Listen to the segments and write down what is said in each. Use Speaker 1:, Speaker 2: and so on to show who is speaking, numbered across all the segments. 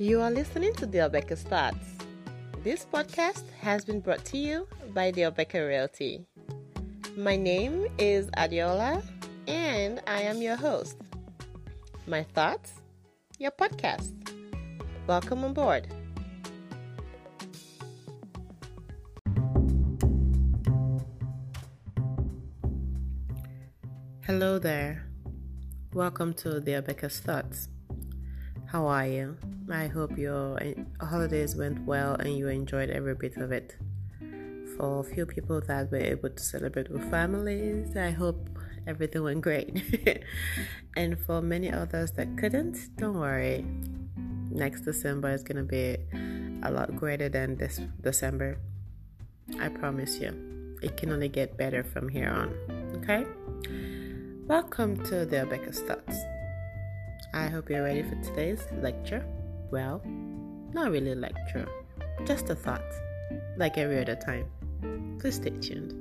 Speaker 1: You are listening to the Obeka Thoughts. This podcast has been brought to you by the Obeka Realty. My name is Adiola, and I am your host. My thoughts, your podcast. Welcome on board. Hello there. Welcome to the Obeka's Thoughts. How are you? I hope your uh, holidays went well and you enjoyed every bit of it. For a few people that were able to celebrate with families, I hope everything went great. and for many others that couldn't, don't worry. Next December is going to be a lot greater than this December. I promise you. It can only get better from here on. Okay? Welcome to the Obeka's Thoughts. I hope you're ready for today's lecture. Well, not really a lecture, just a thought, like every other time. Please stay tuned.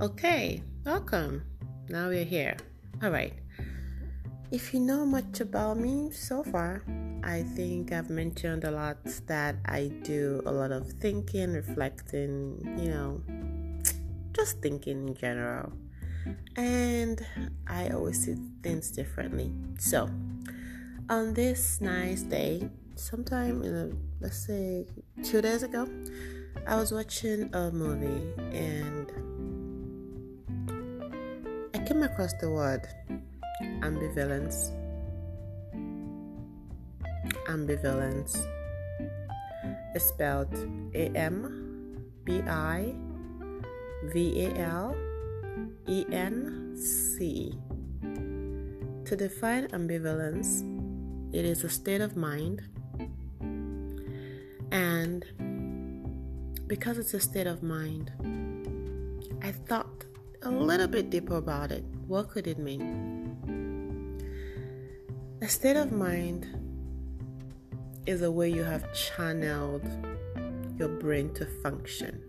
Speaker 1: Okay, welcome. Now we're here. All right. If you know much about me so far, I think I've mentioned a lot that I do a lot of thinking, reflecting, you know, just thinking in general. And I always see things differently. So, on this nice day, sometime in let's say two days ago, I was watching a movie and I came across the word ambivalence ambivalence is spelled A M B I V A L E N C. To define ambivalence, it is a state of mind, and because it's a state of mind, I thought a little bit deeper about it. What could it mean? A state of mind is a way you have channeled your brain to function.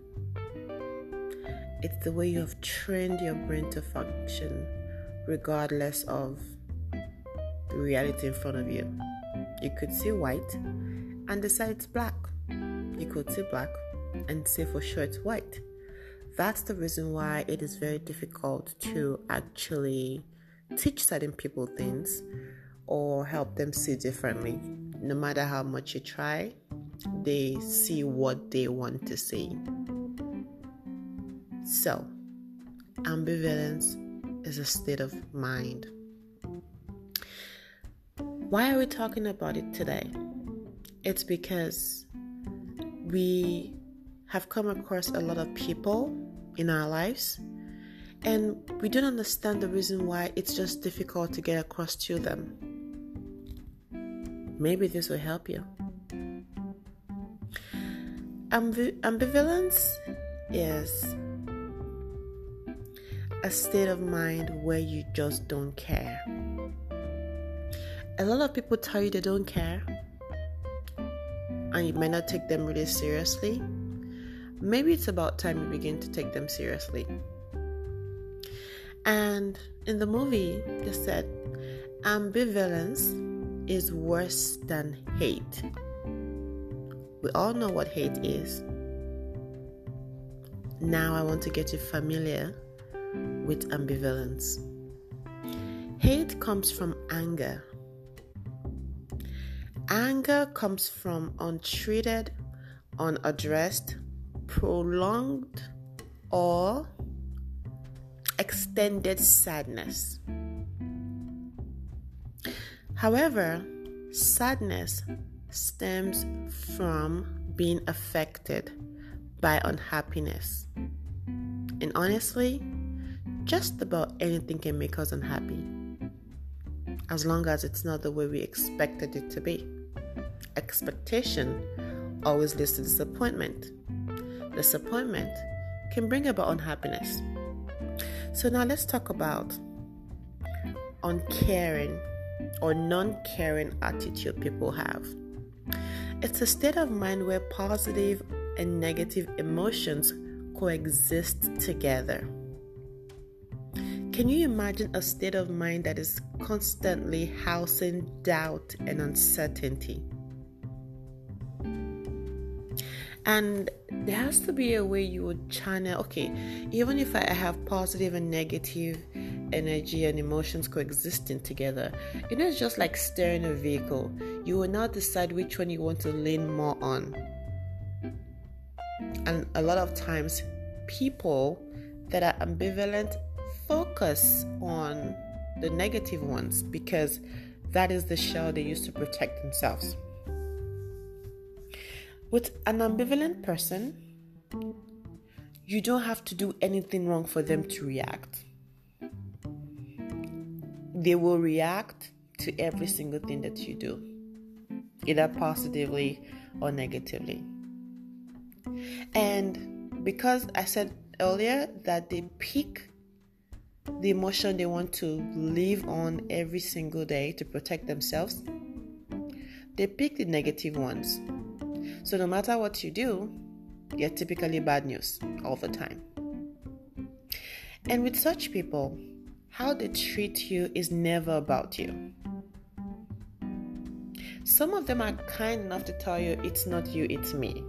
Speaker 1: It's the way you have trained your brain to function regardless of the reality in front of you. You could see white and decide it's black. You could see black and say for sure it's white. That's the reason why it is very difficult to actually teach certain people things or help them see differently no matter how much you try, they see what they want to see. So, ambivalence is a state of mind. Why are we talking about it today? It's because we have come across a lot of people in our lives and we don't understand the reason why it's just difficult to get across to them. Maybe this will help you. Ambi- ambivalence is a state of mind where you just don't care. A lot of people tell you they don't care, and you might not take them really seriously. Maybe it's about time you begin to take them seriously. And in the movie, they said ambivalence is worse than hate. We all know what hate is. Now I want to get you familiar with ambivalence. Hate comes from anger. Anger comes from untreated, unaddressed, prolonged, or extended sadness. However, sadness stems from being affected by unhappiness. And honestly, just about anything can make us unhappy as long as it's not the way we expected it to be. Expectation always leads to disappointment. Disappointment can bring about unhappiness. So, now let's talk about uncaring or non caring attitude people have. It's a state of mind where positive and negative emotions coexist together. Can you imagine a state of mind that is constantly housing doubt and uncertainty? And there has to be a way you would channel, okay, even if I have positive and negative energy and emotions coexisting together, you know, it's just like steering a vehicle. You will now decide which one you want to lean more on. And a lot of times, people that are ambivalent focus on the negative ones because that is the shell they use to protect themselves. With an ambivalent person, you don't have to do anything wrong for them to react. They will react to every single thing that you do, either positively or negatively. And because I said earlier that they pick the emotion they want to live on every single day to protect themselves, they pick the negative ones. So no matter what you do, you're typically bad news all the time. And with such people, how they treat you is never about you. Some of them are kind enough to tell you it's not you, it's me,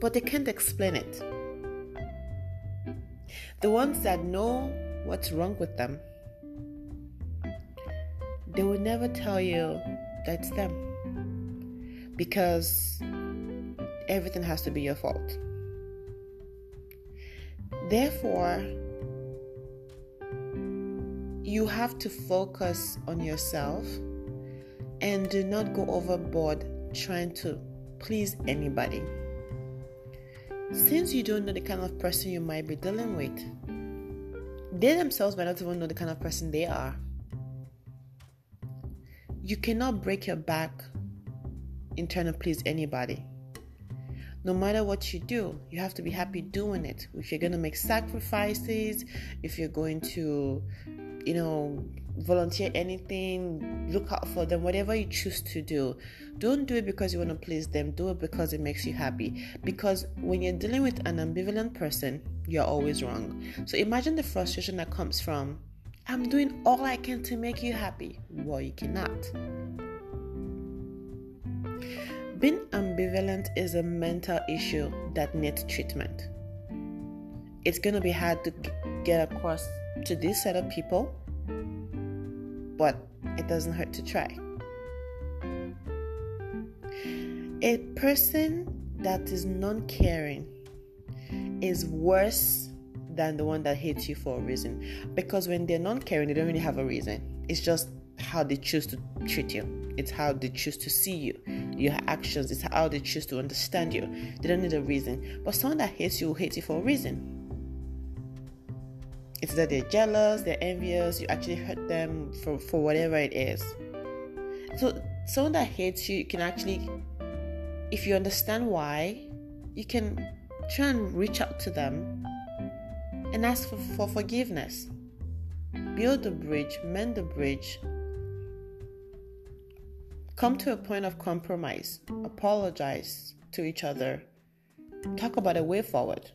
Speaker 1: but they can't explain it. The ones that know what's wrong with them, they will never tell you that's them because everything has to be your fault. Therefore, you have to focus on yourself and do not go overboard trying to please anybody. Since you don't know the kind of person you might be dealing with, they themselves might not even know the kind of person they are. You cannot break your back in trying to please anybody. No matter what you do, you have to be happy doing it. If you're going to make sacrifices, if you're going to, you know, volunteer anything, look out for them, whatever you choose to do. Don't do it because you want to please them, do it because it makes you happy. Because when you're dealing with an ambivalent person, you're always wrong. So imagine the frustration that comes from, I'm doing all I can to make you happy. Well, you cannot. Being ambivalent is a mental issue that needs treatment. It's going to be hard to get across to this set of people, but it doesn't hurt to try. A person that is non caring is worse than the one that hates you for a reason. Because when they're non caring, they don't really have a reason. It's just how they choose to treat you, it's how they choose to see you, your actions, it's how they choose to understand you. They don't need a reason. But someone that hates you will hate you for a reason. It's that they're jealous, they're envious, you actually hurt them for, for whatever it is. So, someone that hates you, you can actually, if you understand why, you can try and reach out to them and ask for, for forgiveness. Build the bridge, mend the bridge. Come to a point of compromise. Apologize to each other. Talk about a way forward.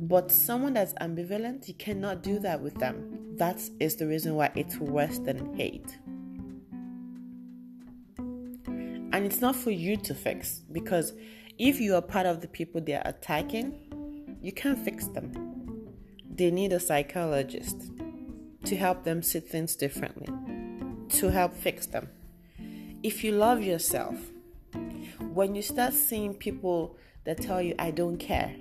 Speaker 1: But someone that's ambivalent, you cannot do that with them. That is the reason why it's worse than hate. And it's not for you to fix because if you are part of the people they are attacking, you can't fix them. They need a psychologist to help them see things differently, to help fix them. If you love yourself, when you start seeing people that tell you, I don't care,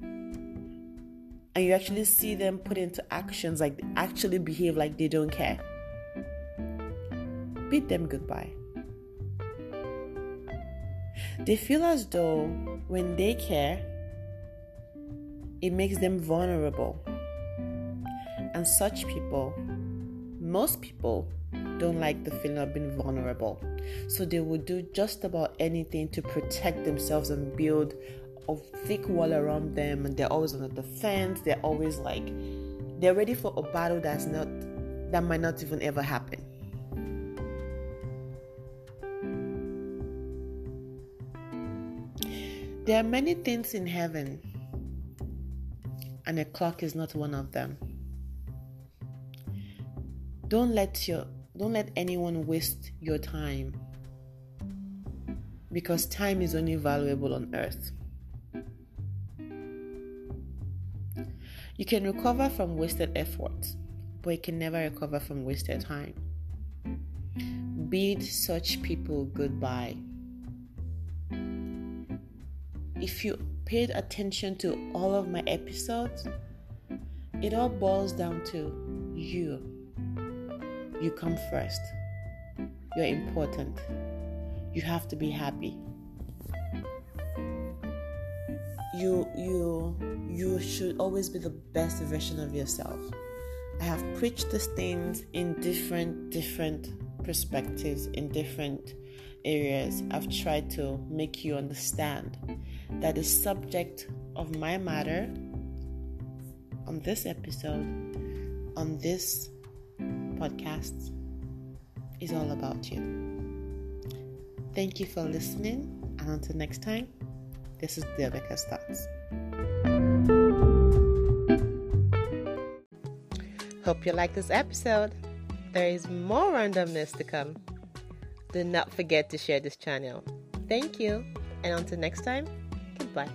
Speaker 1: and you actually see them put into actions like actually behave like they don't care, bid them goodbye. They feel as though when they care, it makes them vulnerable. And such people, most people, don't like the feeling of being vulnerable. So they will do just about anything to protect themselves and build a thick wall around them. And they're always on the defense. They're always like, they're ready for a battle that's not, that might not even ever happen. There are many things in heaven, and a clock is not one of them. Don't let your don't let anyone waste your time. Because time is only valuable on earth. You can recover from wasted effort, but you can never recover from wasted time. Bid such people goodbye. If you paid attention to all of my episodes, it all boils down to you. You come first. You're important. You have to be happy. You you you should always be the best version of yourself. I have preached these things in different different perspectives in different areas. I've tried to make you understand that the subject of my matter on this episode, on this podcast, is all about you. Thank you for listening, and until next time, this is Rebecca's Thoughts. Hope you like this episode. There is more randomness to come. Do not forget to share this channel. Thank you, and until next time, goodbye.